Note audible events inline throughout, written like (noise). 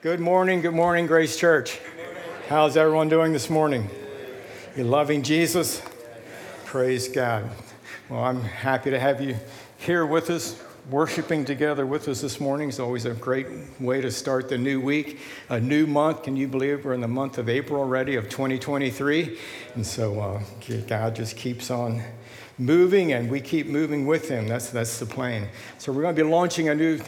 Good morning, good morning, Grace Church. How's everyone doing this morning? You loving Jesus? Praise God. Well, I'm happy to have you here with us, worshiping together with us this morning. It's always a great way to start the new week, a new month. Can you believe we're in the month of April already of 2023? And so uh, God just keeps on moving and we keep moving with him. That's, that's the plan. So we're going to be launching a new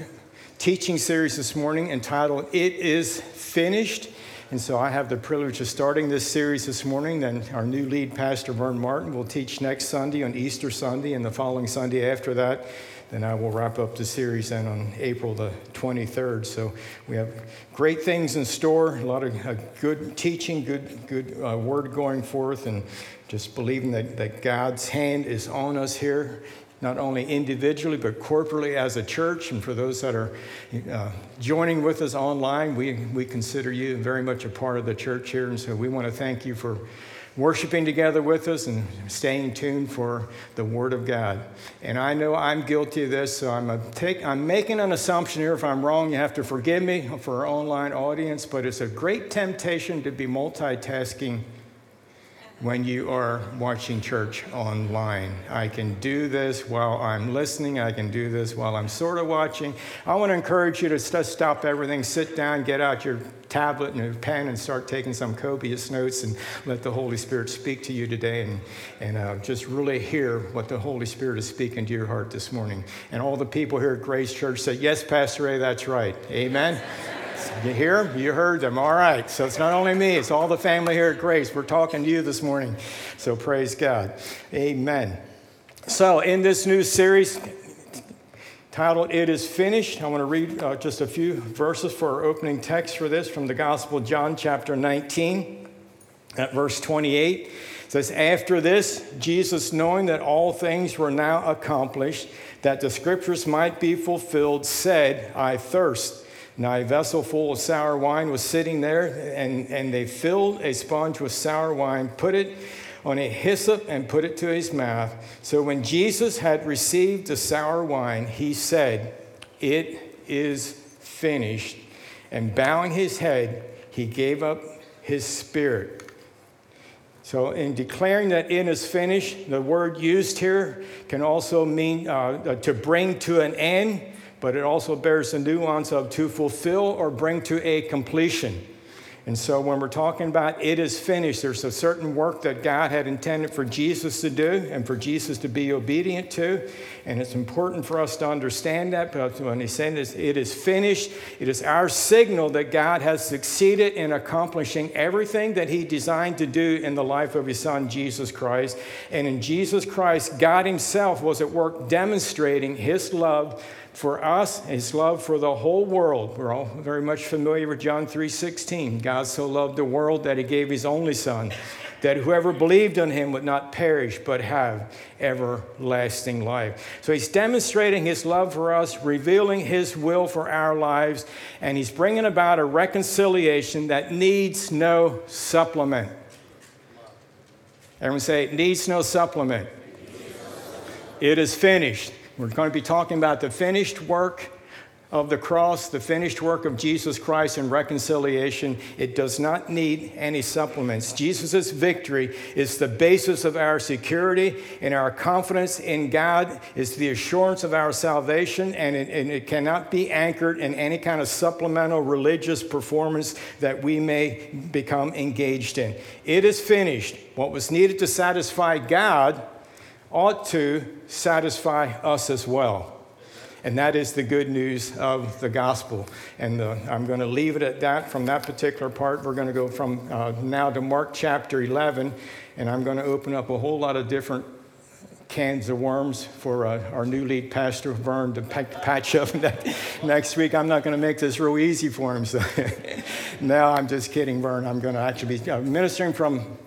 teaching series this morning entitled It Is Finished. And so I have the privilege of starting this series this morning. Then our new lead pastor, Vern Martin, will teach next Sunday on Easter Sunday, and the following Sunday after that. Then I will wrap up the series then on April the 23rd. So we have great things in store, a lot of uh, good teaching, good, good uh, word going forth, and just believing that, that God's hand is on us here not only individually, but corporately as a church. And for those that are uh, joining with us online, we, we consider you very much a part of the church here. And so we want to thank you for worshiping together with us and staying tuned for the Word of God. And I know I'm guilty of this, so I'm, take, I'm making an assumption here. If I'm wrong, you have to forgive me for our online audience, but it's a great temptation to be multitasking when you are watching church online. I can do this while I'm listening. I can do this while I'm sort of watching. I want to encourage you to st- stop everything, sit down, get out your tablet and a pen, and start taking some copious notes and let the Holy Spirit speak to you today and, and uh, just really hear what the Holy Spirit is speaking to your heart this morning. And all the people here at Grace Church say, Yes, Pastor Ray, that's right. Amen. You hear them? You heard them. All right. So it's not only me, it's all the family here at Grace. We're talking to you this morning. So praise God. Amen. So, in this new series titled It Is Finished, I want to read uh, just a few verses for our opening text for this from the Gospel of John, chapter 19, at verse 28. It says, After this, Jesus, knowing that all things were now accomplished, that the scriptures might be fulfilled, said, I thirst. Now, a vessel full of sour wine was sitting there, and, and they filled a sponge with sour wine, put it on a hyssop, and put it to his mouth. So, when Jesus had received the sour wine, he said, It is finished. And bowing his head, he gave up his spirit. So, in declaring that it is finished, the word used here can also mean uh, to bring to an end but it also bears the nuance of to fulfill or bring to a completion. And so when we're talking about it is finished, there's a certain work that God had intended for Jesus to do and for Jesus to be obedient to. And it's important for us to understand that. But when saying this, it is finished, it is our signal that God has succeeded in accomplishing everything that he designed to do in the life of his son, Jesus Christ. And in Jesus Christ, God himself was at work demonstrating his love for us, his love for the whole world. We're all very much familiar with John 3:16. God so loved the world that he gave his only son, that whoever believed on him would not perish but have everlasting life. So he's demonstrating his love for us, revealing his will for our lives, and he's bringing about a reconciliation that needs no supplement. Everyone say, it needs no supplement. It is finished. We're going to be talking about the finished work of the cross, the finished work of Jesus Christ in reconciliation. It does not need any supplements. Jesus' victory is the basis of our security, and our confidence in God is the assurance of our salvation, and it, and it cannot be anchored in any kind of supplemental religious performance that we may become engaged in. It is finished. What was needed to satisfy God ought to satisfy us as well. And that is the good news of the gospel. And the, I'm going to leave it at that from that particular part. We're going to go from uh, now to Mark chapter 11, and I'm going to open up a whole lot of different cans of worms for uh, our new lead pastor, Vern, to patch up (laughs) next week. I'm not going to make this real easy for him. So (laughs) no, I'm just kidding, Vern. I'm going to actually be uh, ministering from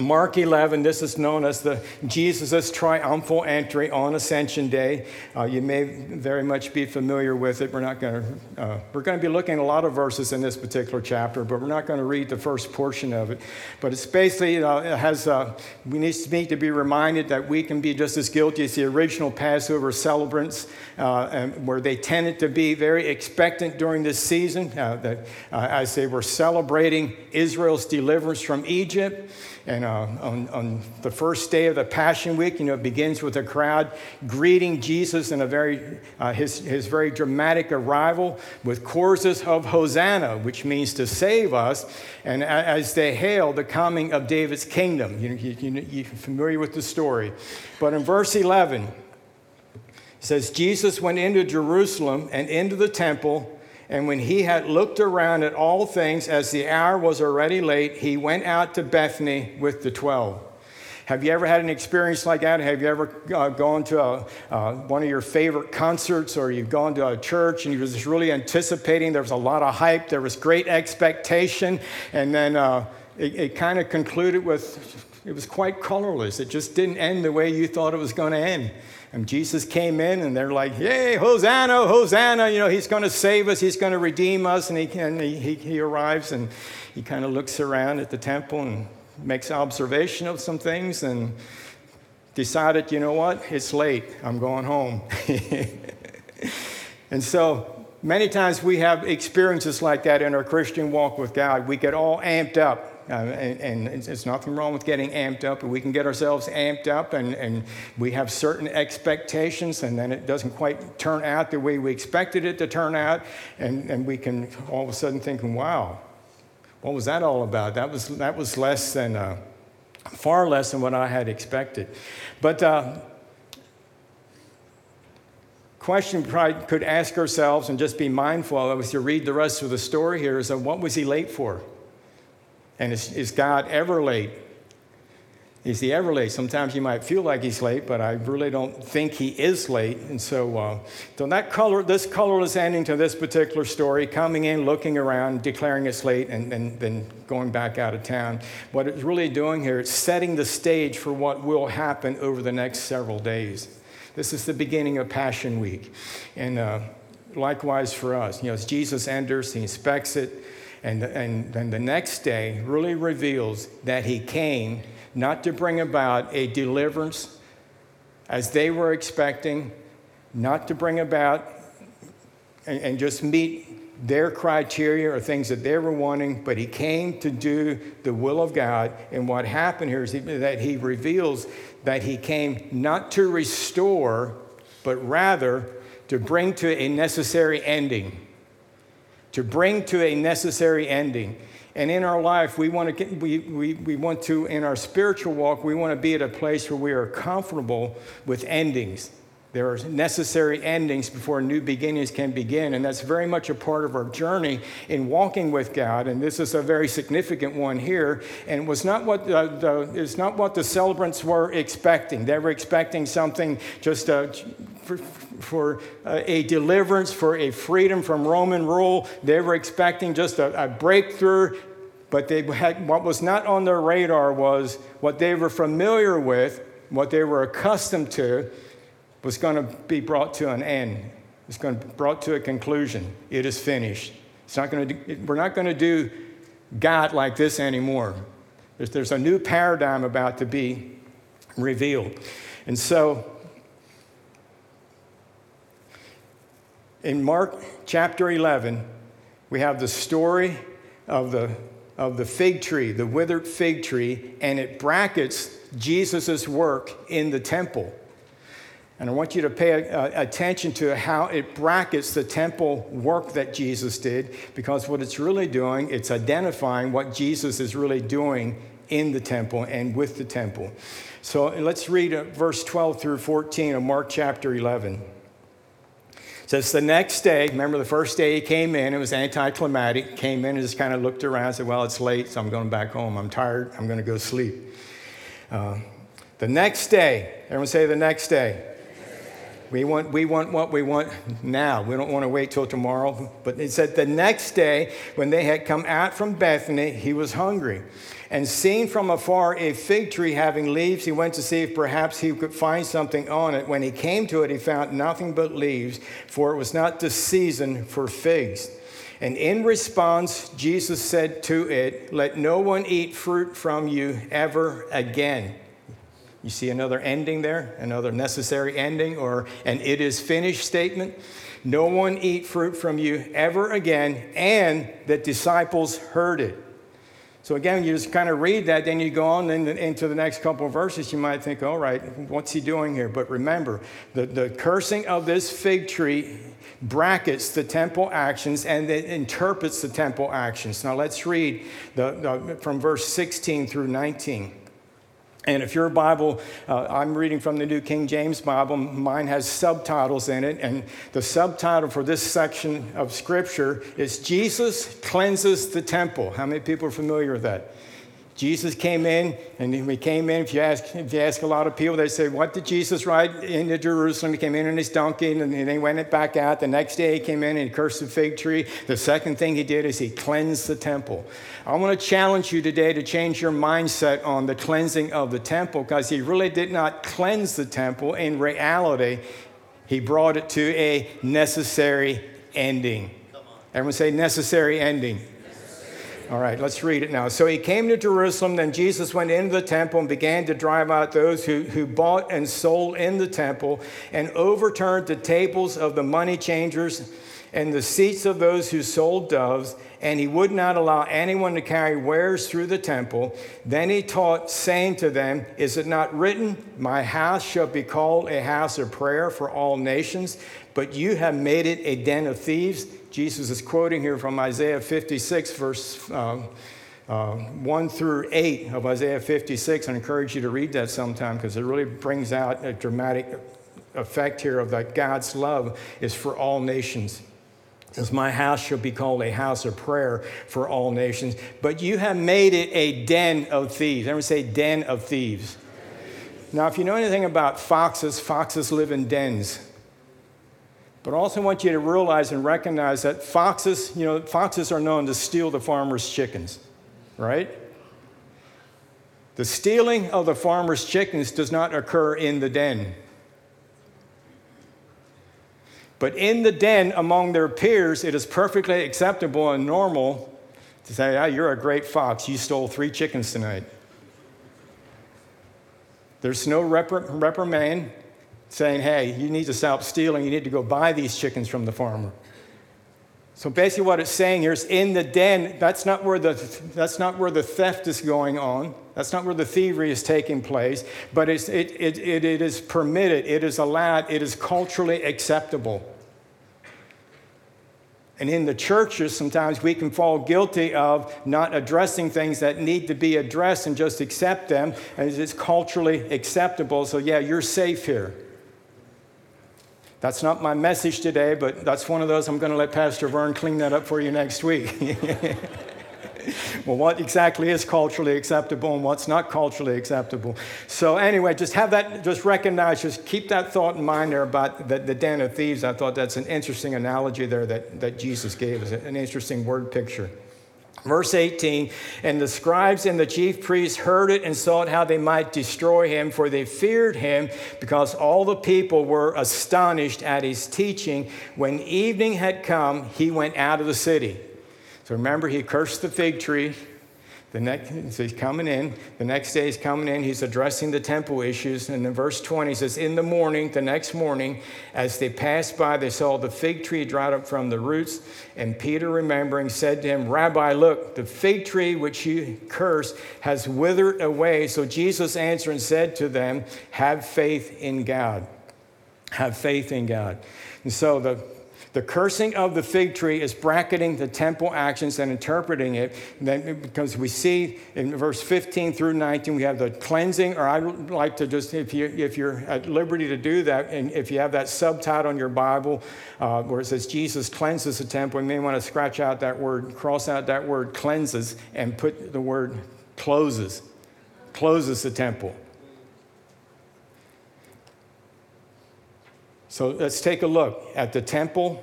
Mark 11, this is known as the Jesus' triumphal entry on Ascension Day. Uh, you may very much be familiar with it. We're not going to, uh, we're going to be looking at a lot of verses in this particular chapter, but we're not going to read the first portion of it. But it's basically, uh, it has, uh, we need to be reminded that we can be just as guilty as the original Passover celebrants, uh, and where they tended to be very expectant during this season, uh, that as they were celebrating Israel's deliverance from Egypt. And uh, on, on, the first day of the Passion Week, you know, it begins with a crowd greeting Jesus in a very, uh, his, his very dramatic arrival with choruses of Hosanna, which means to save us. And as they hail the coming of David's kingdom, you, you, you, you're familiar with the story. But in verse 11, it says, Jesus went into Jerusalem and into the temple and when he had looked around at all things, as the hour was already late, he went out to Bethany with the twelve. Have you ever had an experience like that? Have you ever uh, gone to a, uh, one of your favorite concerts or you've gone to a church and you were just really anticipating? There was a lot of hype, there was great expectation, and then uh, it, it kind of concluded with it was quite colorless. It just didn't end the way you thought it was going to end. And Jesus came in and they're like, Yay, Hosanna, Hosanna. You know, he's going to save us, he's going to redeem us. And, he, and he, he, arrives and he kind of looks around at the temple and makes observation of some things and decided, you know what, it's late, I'm going home. (laughs) and so many times we have experiences like that in our Christian walk with God. We get all amped up uh, and, and it's, nothing wrong with getting amped up, we can get ourselves amped up and, and we have certain expectations, and then it doesn't quite turn out the way we expected it to turn out, and, and we can all of a sudden thinking, wow, what was that all about? That was, that was less than, uh, far less than what I had expected. But uh, question we probably could ask ourselves and just be mindful of as you read the rest of the story here is what was he late for? And is, is God ever late? Is he ever late? Sometimes you might feel like he's late, but I really don't think he is late. And so, uh, so that color, this colorless ending to this particular story, coming in, looking around, declaring it's late, and then going back out of town. What it's really doing here, it's setting the stage for what will happen over the next several days. This is the beginning of Passion Week, and uh, likewise for us. You know, as Jesus enters, he inspects it. And, and then the next day really reveals that he came not to bring about a deliverance as they were expecting, not to bring about and, and just meet their criteria or things that they were wanting, but he came to do the will of God. And what happened here is that he reveals that he came not to restore, but rather to bring to a necessary ending to bring to a necessary ending. And in our life, we want to, we, we, we want to, in our spiritual walk, we want to be at a place where we are comfortable with endings. There are necessary endings before new beginnings can begin, and that's very much a part of our journey in walking with God. And this is a very significant one here. And was not what the, the it's not what the celebrants were expecting. They were expecting something just uh, for, for uh, a deliverance, for a freedom from Roman rule. They were expecting just a, a breakthrough, but they had, what was not on their radar was what they were familiar with, what they were accustomed to, was going to be brought to an end. It's going to be brought to a conclusion. It is finished. It's not going to we're not going to do God like this anymore. There's, there's a new paradigm about to be revealed. And so in Mark chapter 11, we have the story of the, of the fig tree, the withered fig tree, and it brackets Jesus' work in the temple. And I want you to pay uh, attention to how it brackets the temple work that Jesus did, because what it's really doing, it's identifying what Jesus is really doing in the temple and with the temple. So let's read uh, verse 12 through 14 of Mark chapter 11 says the next day, remember the first day he came in, it was anticlimactic, came in and just kind of looked around said, Well, it's late, so I'm going back home. I'm tired, I'm going to go sleep. Uh, the next day, everyone say the next day. We want, we want what we want now. We don't want to wait till tomorrow. But it said the next day, when they had come out from Bethany, he was hungry. And seeing from afar a fig tree having leaves, he went to see if perhaps he could find something on it. When he came to it, he found nothing but leaves, for it was not the season for figs. And in response, Jesus said to it, Let no one eat fruit from you ever again. You see another ending there, another necessary ending, or an it is finished statement. No one eat fruit from you ever again, and the disciples heard it. So again, you just kind of read that, then you go on into the next couple of verses, you might think, all right, what's he doing here? But remember, the, the cursing of this fig tree brackets the temple actions and it interprets the temple actions. Now let's read the, the, from verse 16 through 19. And if your Bible, uh, I'm reading from the New King James Bible, mine has subtitles in it. And the subtitle for this section of Scripture is Jesus cleanses the temple. How many people are familiar with that? Jesus came in, and we came in. If you ask, if you ask a lot of people, they say, "What did Jesus ride into Jerusalem?" He came in on his donkey, and then he went back out. The next day, he came in and he cursed the fig tree. The second thing he did is he cleansed the temple. I want to challenge you today to change your mindset on the cleansing of the temple, because he really did not cleanse the temple. In reality, he brought it to a necessary ending. Everyone say necessary ending. All right, let's read it now. So he came to Jerusalem. Then Jesus went into the temple and began to drive out those who, who bought and sold in the temple and overturned the tables of the money changers and the seats of those who sold doves. And he would not allow anyone to carry wares through the temple. Then he taught, saying to them, Is it not written, My house shall be called a house of prayer for all nations? But you have made it a den of thieves. Jesus is quoting here from Isaiah 56, verse uh, uh, 1 through 8 of Isaiah 56. I encourage you to read that sometime because it really brings out a dramatic effect here of that God's love is for all nations. As my house shall be called a house of prayer for all nations, but you have made it a den of thieves. Everyone say den of thieves. Now, if you know anything about foxes, foxes live in dens. But I also want you to realize and recognize that foxes, you know, foxes are known to steal the farmer's chickens, right? The stealing of the farmer's chickens does not occur in the den. But in the den among their peers, it is perfectly acceptable and normal to say, ah, you're a great fox. You stole three chickens tonight. There's no reprimand saying, hey, you need to stop stealing, you need to go buy these chickens from the farmer. So basically, what it's saying here is in the den, that's not where the, that's not where the theft is going on. That's not where the thievery is taking place, but it's, it, it, it, it is permitted, it is allowed, it is culturally acceptable. And in the churches, sometimes we can fall guilty of not addressing things that need to be addressed and just accept them as it's culturally acceptable. So, yeah, you're safe here. That's not my message today, but that's one of those I'm going to let Pastor Vern clean that up for you next week. (laughs) (laughs) well, what exactly is culturally acceptable and what's not culturally acceptable? So, anyway, just have that, just recognize, just keep that thought in mind there about the, the den of thieves. I thought that's an interesting analogy there that, that Jesus gave us, an interesting word picture. Verse 18, and the scribes and the chief priests heard it and sought how they might destroy him, for they feared him, because all the people were astonished at his teaching. When evening had come, he went out of the city. So remember, he cursed the fig tree, the next, so he's coming in. The next day he's coming in. He's addressing the temple issues. And in verse 20 he says, In the morning, the next morning, as they passed by, they saw the fig tree dried up from the roots. And Peter, remembering, said to him, Rabbi, look, the fig tree which you cursed has withered away. So Jesus answered and said to them, Have faith in God. Have faith in God. And so the the cursing of the fig tree is bracketing the temple actions and interpreting it because we see in verse 15 through 19, we have the cleansing, or I'd like to just, if, you, if you're at liberty to do that, and if you have that subtitle in your Bible uh, where it says Jesus cleanses the temple, you may want to scratch out that word, cross out that word cleanses, and put the word closes, closes the temple. So let's take a look at the temple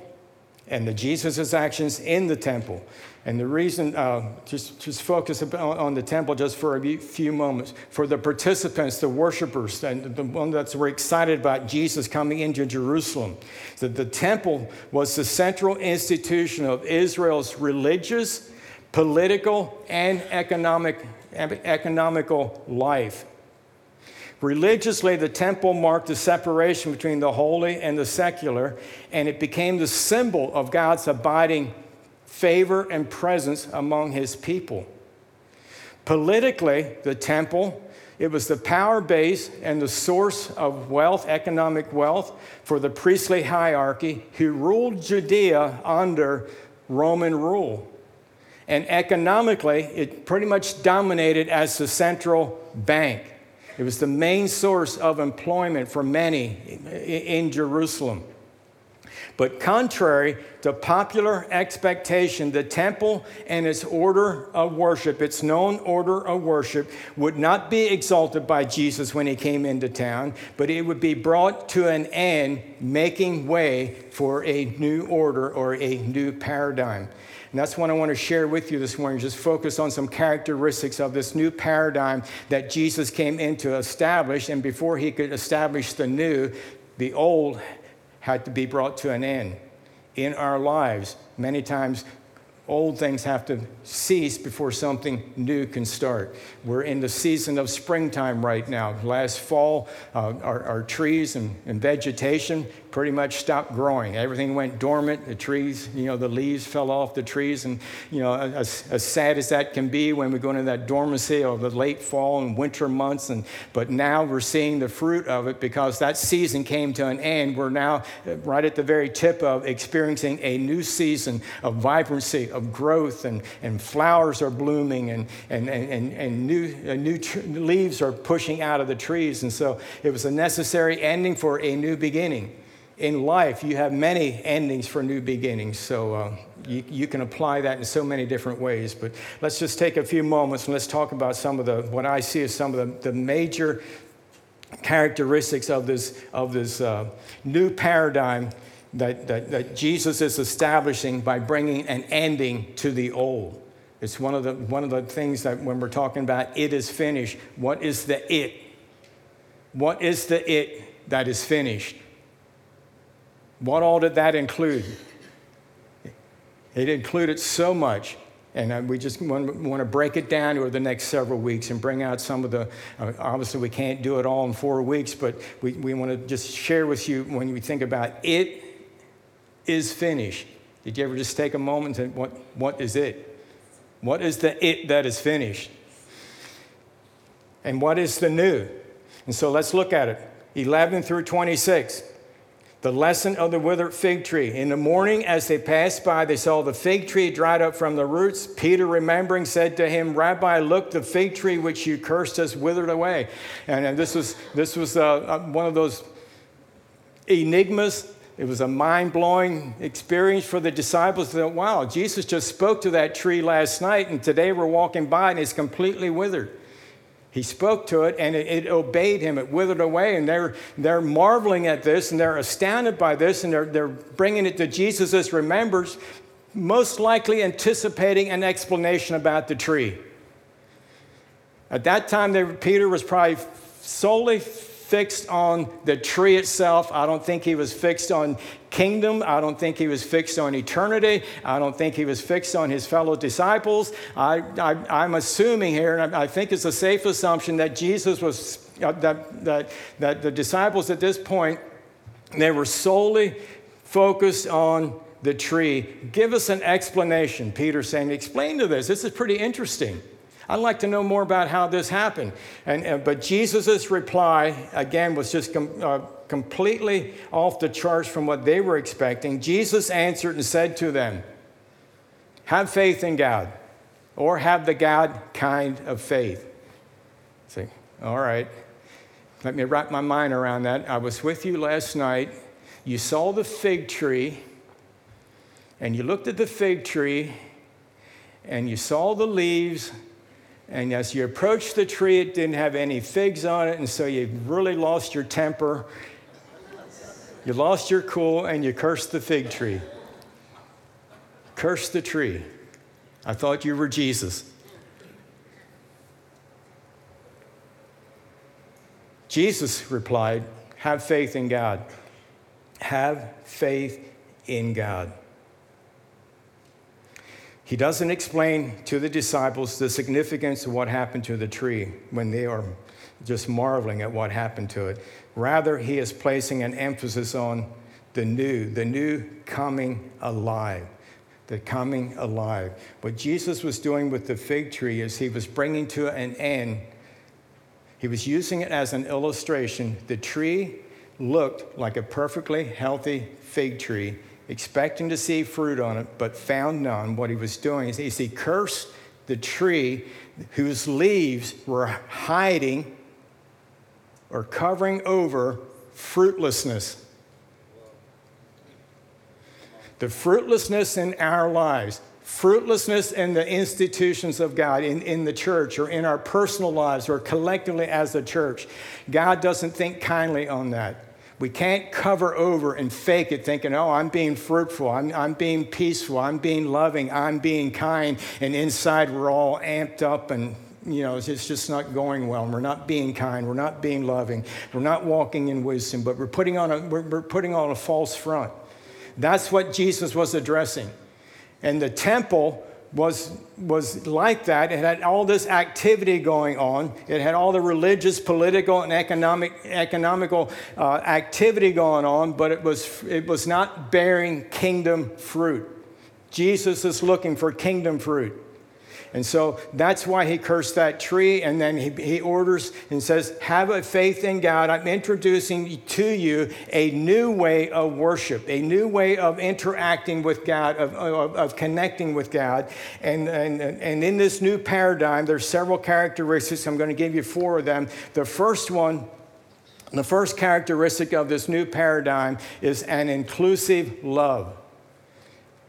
and the Jesus' actions in the temple. And the reason, uh, just, just focus on the temple just for a few moments. For the participants, the worshipers, and the one that's were excited about Jesus coming into Jerusalem, that the temple was the central institution of Israel's religious, political, and economic, economical life. Religiously, the temple marked the separation between the holy and the secular, and it became the symbol of God's abiding favor and presence among his people. Politically, the temple, it was the power base and the source of wealth, economic wealth, for the priestly hierarchy who ruled Judea under Roman rule. And economically, it pretty much dominated as the central bank. It was the main source of employment for many in Jerusalem. But contrary to popular expectation, the temple and its order of worship, its known order of worship, would not be exalted by Jesus when he came into town, but it would be brought to an end, making way for a new order or a new paradigm. And that's what I want to share with you this morning. Just focus on some characteristics of this new paradigm that Jesus came in to establish. And before he could establish the new, the old had to be brought to an end. In our lives, many times old things have to cease before something new can start. We're in the season of springtime right now. Last fall, uh, our, our, trees and, and, vegetation pretty much stopped growing. Everything went dormant. The trees, you know, the leaves fell off the trees. And, you know, as, as sad as that can be when we go into that dormancy of the late fall and winter months. And, but now we're seeing the fruit of it because that season came to an end. We're now uh, right at the very tip of experiencing a new season of vibrancy, of growth, and, and flowers are blooming, and, and, and, and new, uh, new tr- leaves are pushing out of the trees. And so it was a necessary ending for a new beginning in life, you have many endings for new beginnings. So uh, you, you, can apply that in so many different ways. But let's just take a few moments and let's talk about some of the, what I see as some of the, the major characteristics of this, of this uh, new paradigm that, that, that Jesus is establishing by bringing an ending to the old. It's one of, the, one of the things that when we're talking about it is finished, what is the it? What is the it that is finished? What all did that include? It included so much. And uh, we just want, to break it down over the next several weeks and bring out some of the. Uh, obviously, we can't do it all in four weeks, but we, we want to just share with you when we think about it is finished. Did you ever just take a moment and what, what is it? What is the it that is finished? And what is the new? And so let's look at it 11 through 26. The lesson of the withered fig tree. In the morning, as they passed by, they saw the fig tree dried up from the roots. Peter, remembering, said to him, Rabbi, look, the fig tree which you cursed has withered away. And, and this was, this was uh, uh one of those enigmas. It was a mind blowing experience for the disciples. That, wow, Jesus just spoke to that tree last night, and today we're walking by and it's completely withered. He spoke to it and it, it, obeyed him. It withered away. And they're, they're marveling at this and they're astounded by this and they're, they're bringing it to Jesus as remembers, most likely anticipating an explanation about the tree. At that time, they, Peter was probably solely fixed on the tree itself. I don't think he was fixed on kingdom. I don't think he was fixed on eternity. I don't think he was fixed on his fellow disciples. I, am assuming here, and I, I, think it's a safe assumption that Jesus was, uh, that, that, that the disciples at this point, they were solely focused on the tree. Give us an explanation. Peter saying, explain to this. This is pretty interesting. I'd like to know more about how this happened. And, uh, but Jesus' reply, again, was just com- uh, completely off the charts from what they were expecting. Jesus answered and said to them, Have faith in God, or have the God kind of faith. Say, all right. Let me wrap my mind around that. I was with you last night. You saw the fig tree, and you looked at the fig tree, and you saw the leaves, and as you approached the tree, it didn't have any figs on it, and so you really lost your temper. You lost your cool and you cursed the fig tree. Curse the tree. I thought you were Jesus. Jesus replied, Have faith in God. Have faith in God. He doesn't explain to the disciples the significance of what happened to the tree when they are just marveling at what happened to it. Rather, he is placing an emphasis on the new, the new coming alive, the coming alive. What Jesus was doing with the fig tree is he was bringing to an end, he was using it as an illustration. The tree looked like a perfectly healthy fig tree expecting to see fruit on it, but found none. What he was doing is he cursed the tree whose leaves were hiding or covering over fruitlessness. The fruitlessness in our lives, fruitlessness in the institutions of God, in, in the church, or in our personal lives, or collectively as a church. God doesn't think kindly on that. We can't cover over and fake it thinking, oh, I'm being fruitful, I'm, I'm being peaceful, I'm being loving, I'm being kind, and inside we're all amped up and you know, it's just not going well. And we're not being kind. We're not being loving. We're not walking in wisdom, but we're putting on a, we're, we're putting on a false front. That's what Jesus was addressing. And the temple was, was like that. It had all this activity going on. It had all the religious, political, and economic, economical uh, activity going on, but it was, it was not bearing kingdom fruit. Jesus is looking for kingdom fruit. And so that's why he cursed that tree. And then he, he orders and says, Have a faith in God. I'm introducing to you a new way of worship, a new way of interacting with God, of, of, of connecting with God. And, and, and in this new paradigm, there's several characteristics. I'm going to give you four of them. The first one, the first characteristic of this new paradigm is an inclusive love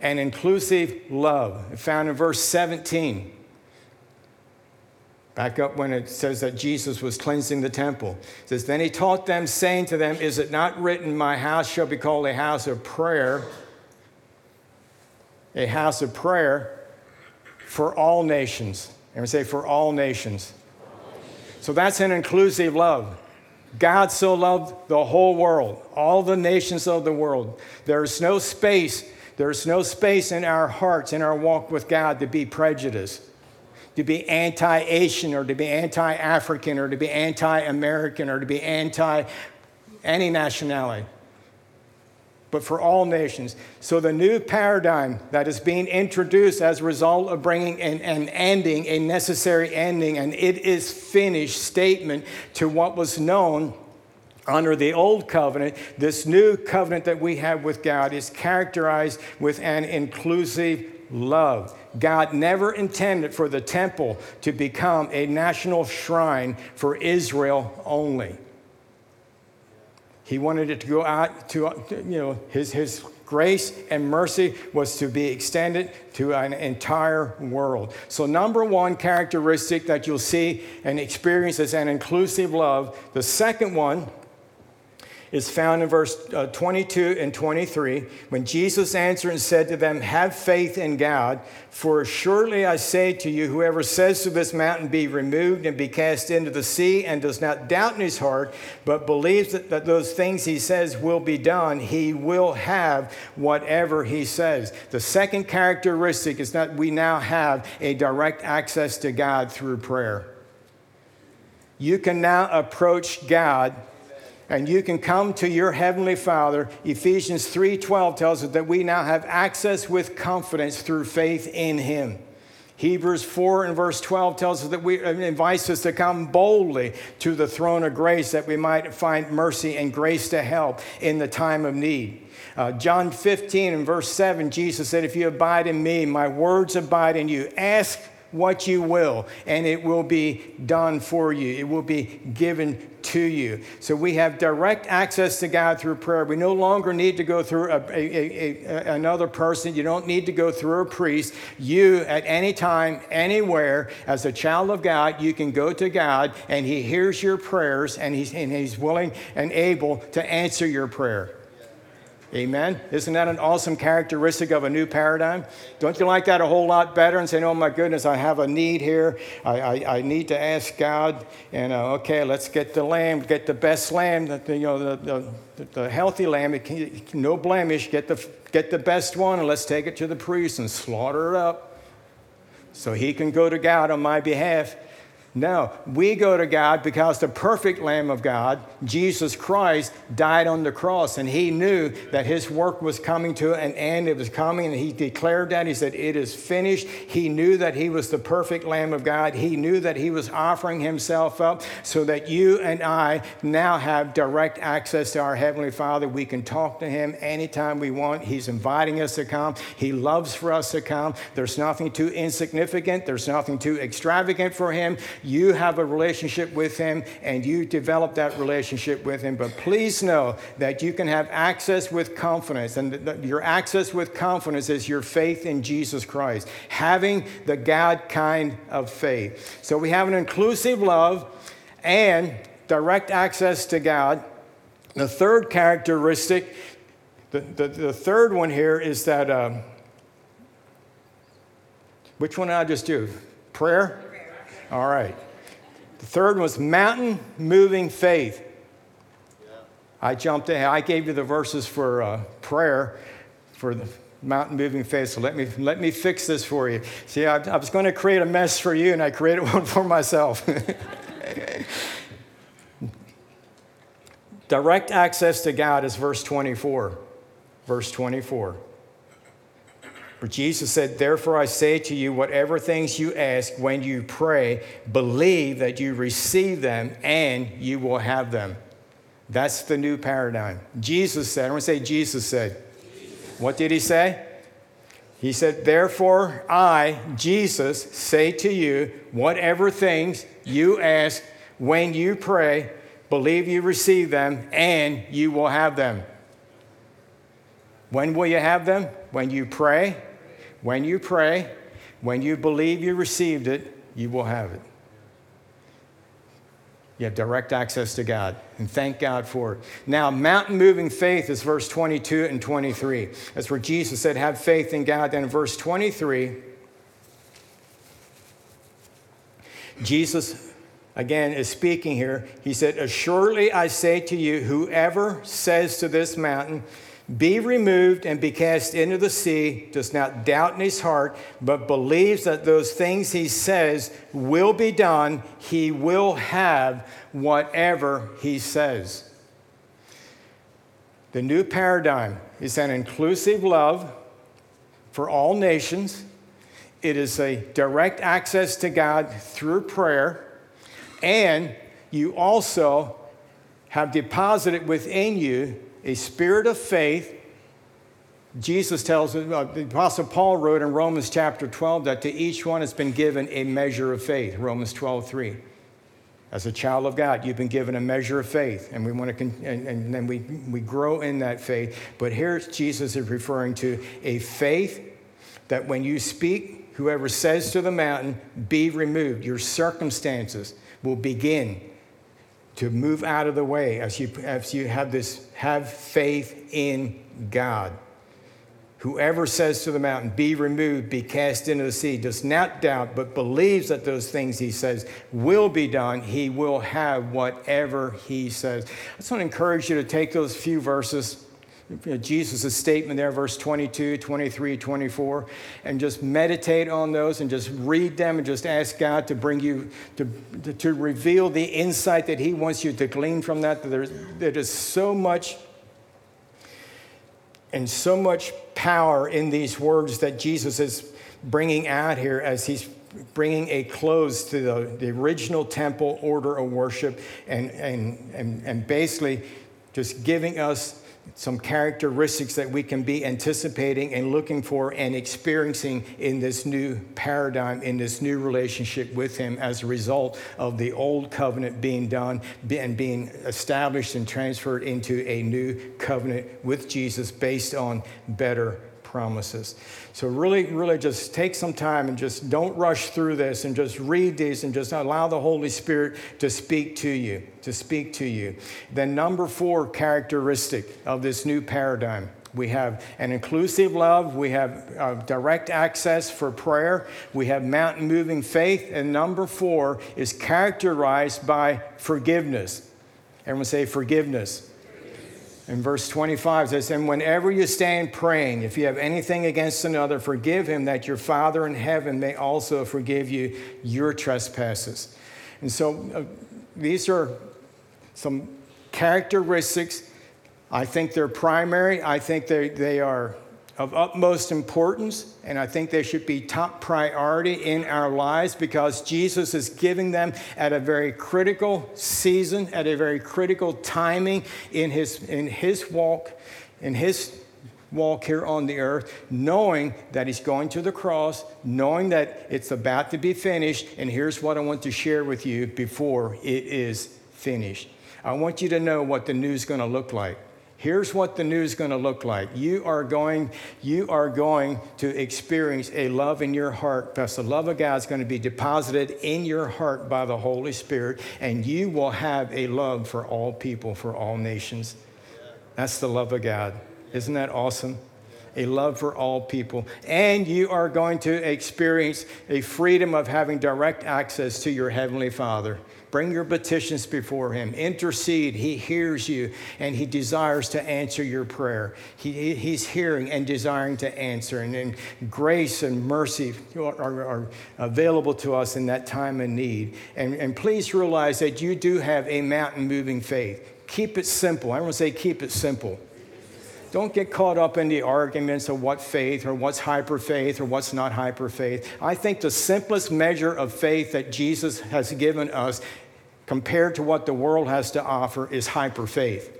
and inclusive love, found in verse 17. Back up when it says that Jesus was cleansing the temple. It says, Then he taught them, saying to them, Is it not written, My house shall be called a house of prayer? A house of prayer for all nations. And we say, For all nations. So that's an inclusive love. God so loved the whole world, all the nations of the world. There's no space there's no space in our hearts, in our walk with God, to be prejudiced, to be anti Asian or to be anti African or to be anti American or to be anti any nationality, but for all nations. So the new paradigm that is being introduced as a result of bringing an, an ending, a necessary ending, and it is finished statement to what was known under the old covenant, this new covenant that we have with God is characterized with an inclusive love. God never intended for the temple to become a national shrine for Israel only. He wanted it to go out to, you know, his, his grace and mercy was to be extended to an entire world. So, number one characteristic that you'll see and experience is an inclusive love. The second one, is found in verse uh, 22 and 23 when Jesus answered and said to them, Have faith in God, for surely I say to you, whoever says to this mountain, Be removed and be cast into the sea, and does not doubt in his heart, but believes that, that those things he says will be done, he will have whatever he says. The second characteristic is that we now have a direct access to God through prayer. You can now approach God and you can come to your heavenly Father. Ephesians 3:12 tells us that we now have access with confidence through faith in him. Hebrews 4 and verse 12 tells us that we uh, invites us to come boldly to the throne of grace that we might find mercy and grace to help in the time of need. Uh, John 15 and verse 7, Jesus said, If you abide in me, my words abide in you. Ask what you will, and it will be done for you. It will be given to you. So we have direct access to God through prayer. We no longer need to go through a, a, a, another person. You don't need to go through a priest. You, at any time, anywhere, as a child of God, you can go to God, and He hears your prayers, and He's, and he's willing and able to answer your prayer. Amen. Isn't that an awesome characteristic of a new paradigm? Don't you like that a whole lot better and saying, oh my goodness, I have a need here. I, I, I need to ask God. And uh, okay, let's get the lamb, get the best lamb, the, you know, the, the, the healthy lamb, can, no blemish, get the, get the best one and let's take it to the priest and slaughter it up so he can go to God on my behalf. No, we go to God because the perfect Lamb of God, Jesus Christ, died on the cross, and He knew that His work was coming to an end. It was coming, and He declared that. He said, It is finished. He knew that He was the perfect Lamb of God. He knew that He was offering Himself up so that you and I now have direct access to our Heavenly Father. We can talk to Him anytime we want. He's inviting us to come. He loves for us to come. There's nothing too insignificant, there's nothing too extravagant for Him. You have a relationship with Him and you develop that relationship with Him. But please know that you can have access with confidence. And your access with confidence is your faith in Jesus Christ, having the God kind of faith. So we have an inclusive love and direct access to God. The third characteristic, the, the, the third one here is that, um, which one did I just do? Prayer? All right. The third was mountain moving faith. I jumped in. I gave you the verses for uh, prayer for the mountain moving faith. So let me, let me fix this for you. See, I, I was going to create a mess for you, and I created (laughs) one for myself. (laughs) Direct access to God is verse 24. Verse 24. For Jesus said, Therefore I say to you, whatever things you ask when you pray, believe that you receive them and you will have them. That's the new paradigm. Jesus said, I want to say Jesus said. Jesus. What did he say? He said, Therefore I, Jesus, say to you, whatever things you ask when you pray, believe you receive them and you will have them. When will you have them? When you pray when you pray, when you believe you received it, you will have it. You have direct access to God, and thank God for it. Now, mountain moving faith is verse 22 and 23. That's where Jesus said, Have faith in God. Then in verse 23, Jesus again is speaking here. He said, Assuredly I say to you, whoever says to this mountain, be removed and be cast into the sea, does not doubt in his heart, but believes that those things he says will be done, he will have whatever he says. The new paradigm is an inclusive love for all nations. It is a direct access to God through prayer. And you also have deposited within you a spirit of faith. Jesus tells us, uh, the Apostle Paul wrote in Romans chapter 12 that to each one has been given a measure of faith, Romans 12, 3. As a child of God, you've been given a measure of faith, and we want to, con- and, and then we, we grow in that faith. But here Jesus is referring to a faith that when you speak, whoever says to the mountain, be removed, your circumstances will begin to move out of the way as you, as you have this, have faith in God. Whoever says to the mountain, Be removed, be cast into the sea, does not doubt, but believes that those things he says will be done, he will have whatever he says. I just want to encourage you to take those few verses Jesus' statement there, verse 22, 23, 24, and just meditate on those and just read them and just ask God to bring you, to, to, reveal the insight that He wants you to glean from that. There's, there is so much and so much power in these words that Jesus is bringing out here as He's bringing a close to the, the original temple order of worship and, and, and, and basically just giving us some characteristics that we can be anticipating and looking for and experiencing in this new paradigm, in this new relationship with Him as a result of the old covenant being done and being established and transferred into a new covenant with Jesus based on better promises. So, really, really just take some time and just don't rush through this and just read these and just allow the Holy Spirit to speak to you, to speak to you. Then, number four characteristic of this new paradigm We have an inclusive love. We have uh, direct access for prayer. We have mountain moving faith. And number four is characterized by forgiveness. Everyone say forgiveness. In verse 25 says, And whenever you stand praying, if you have anything against another, forgive him, that your Father in heaven may also forgive you your trespasses. And so uh, these are some characteristics. I think they're primary. I think they, they are of utmost importance, and I think they should be top priority in our lives because Jesus is giving them at a very critical season, at a very critical timing in his, in his walk, in his walk here on the earth, knowing that he's going to the cross, knowing that it's about to be finished. And here's what I want to share with you before it is finished. I want you to know what the news is going to look like. Here's what the news is going to look like. You are going, you are going to experience a love in your heart because the love of God is going to be deposited in your heart by the Holy Spirit, and you will have a love for all people, for all nations. That's the love of God. Isn't that awesome? A love for all people. And you are going to experience a freedom of having direct access to your Heavenly Father. Bring your petitions before Him. Intercede. He hears you and He desires to answer your prayer. He, he's hearing and desiring to answer. And, and grace and mercy are, are, available to us in that time of need. And, and please realize that you do have a mountain moving faith. Keep it simple. I want to say, keep it simple. Don't get caught up in the arguments of what faith or what's hyper faith or what's not hyper faith. I think the simplest measure of faith that Jesus has given us compared to what the world has to offer is hyper faith.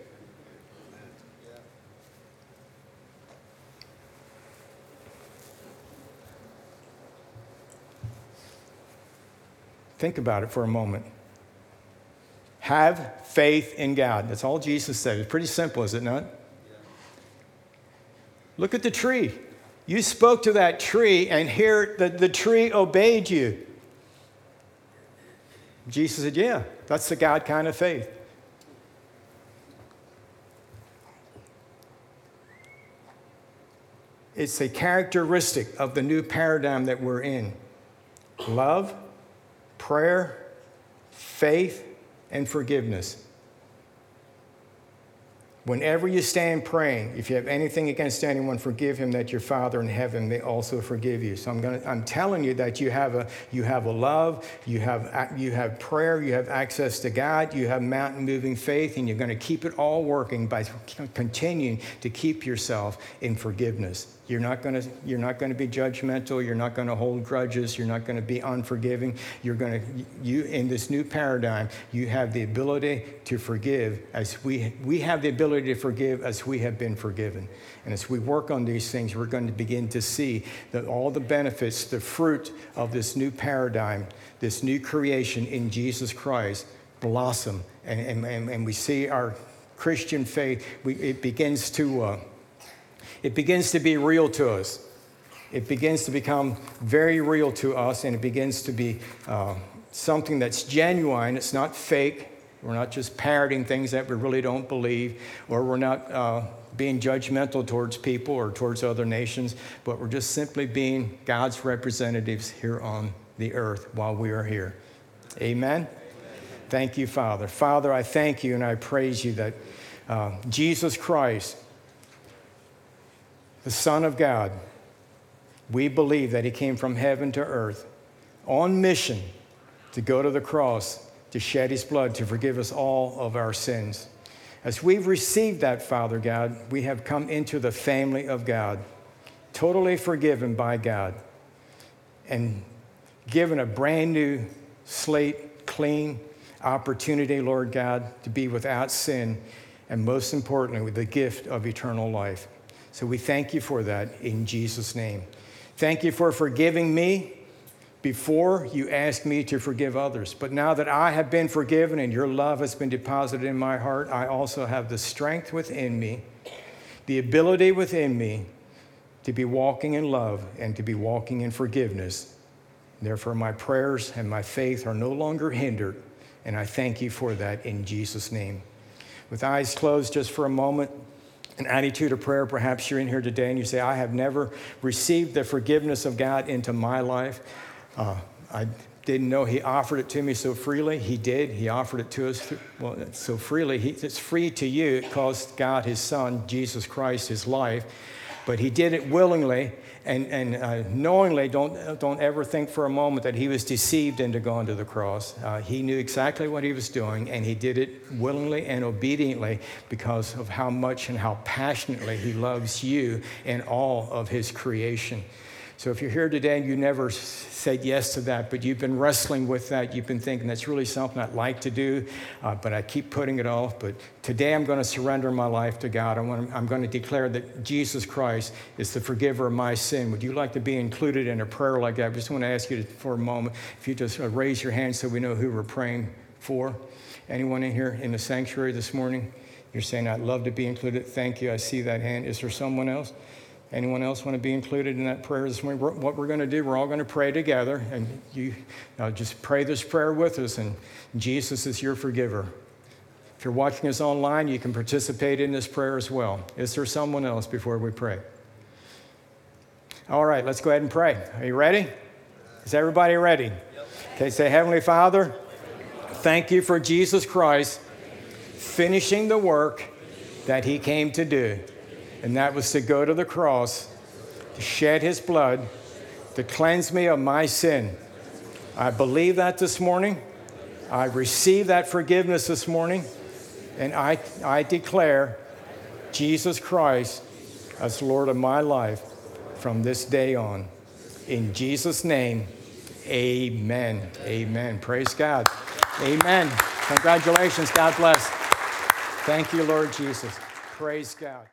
Think about it for a moment. Have faith in God. That's all Jesus said. It's pretty simple, is it not? Look at the tree. You spoke to that tree, and here the, the tree obeyed you. Jesus said, Yeah, that's the God kind of faith. It's a characteristic of the new paradigm that we're in love, prayer, faith, and forgiveness. Whenever you stand praying, if you have anything against anyone, forgive him that your Father in heaven may also forgive you. So I'm, gonna, I'm telling you that you have, a, you have a love, you have, you have prayer, you have access to God, you have mountain moving faith, and you're going to keep it all working by continuing to keep yourself in forgiveness. You're not going to, you're not going to be judgmental. You're not going to hold grudges. You're not going to be unforgiving. You're going to, you, in this new paradigm, you have the ability to forgive as we, we have the ability to forgive as we have been forgiven. And as we work on these things, we're going to begin to see that all the benefits, the fruit of this new paradigm, this new creation in Jesus Christ blossom. And, and, and we see our Christian faith, we, it begins to, uh, it begins to be real to us. It begins to become very real to us, and it begins to be uh, something that's genuine. It's not fake. We're not just parroting things that we really don't believe, or we're not uh, being judgmental towards people or towards other nations, but we're just simply being God's representatives here on the earth while we are here. Amen? Amen. Thank you, Father. Father, I thank you and I praise you that uh, Jesus Christ the Son of God, we believe that he came from heaven to earth on mission to go to the cross to shed his blood to forgive us all of our sins. As we've received that, Father God, we have come into the family of God, totally forgiven by God, and given a brand new slate, clean opportunity, Lord God, to be without sin, and most importantly, with the gift of eternal life. So we thank you for that in Jesus' name. Thank you for forgiving me before you asked me to forgive others. But now that I have been forgiven and your love has been deposited in my heart, I also have the strength within me, the ability within me to be walking in love and to be walking in forgiveness. Therefore, my prayers and my faith are no longer hindered, and I thank you for that in Jesus' name. With eyes closed just for a moment, an attitude of prayer. Perhaps you're in here today and you say, I have never received the forgiveness of God into my life. Uh, I didn't know He offered it to me so freely. He did. He offered it to us well, so freely. He, it's free to you. It cost God His Son, Jesus Christ, His life. But He did it willingly and, and uh, knowingly, don't, don't ever think for a moment that he was deceived into going to the cross. Uh, he knew exactly what he was doing, and he did it willingly and obediently because of how much and how passionately he loves you and all of his creation. So if you're here today and you never said yes to that, but you've been wrestling with that, you've been thinking that's really something I'd like to do, uh, but I keep putting it off. But today I'm going to surrender my life to God. I want, I'm going to declare that Jesus Christ is the forgiver of my sin. Would you like to be included in a prayer like that? I just want to ask you to, for a moment if you just uh, raise your hand so we know who we're praying for. Anyone in here in the sanctuary this morning? You're saying, I'd love to be included. Thank you. I see that hand. Is there someone else? Anyone else want to be included in that prayer this morning? What we're going to do, we're all going to pray together, and you uh, just pray this prayer with us, and Jesus is your forgiver. If you're watching us online, you can participate in this prayer as well. Is there someone else before we pray? All right, let's go ahead and pray. Are you ready? Is everybody ready? Okay, say, Heavenly Father, thank you for Jesus Christ finishing the work that he came to do and that was to go to the cross, to shed his blood, to cleanse me of my sin. I believe that this morning. I receive that forgiveness this morning, and I, I declare Jesus Christ as Lord of my life from this day on. In Jesus' name, amen. Amen. Praise God. Amen. Congratulations. God bless. Thank you, Lord Jesus. Praise God.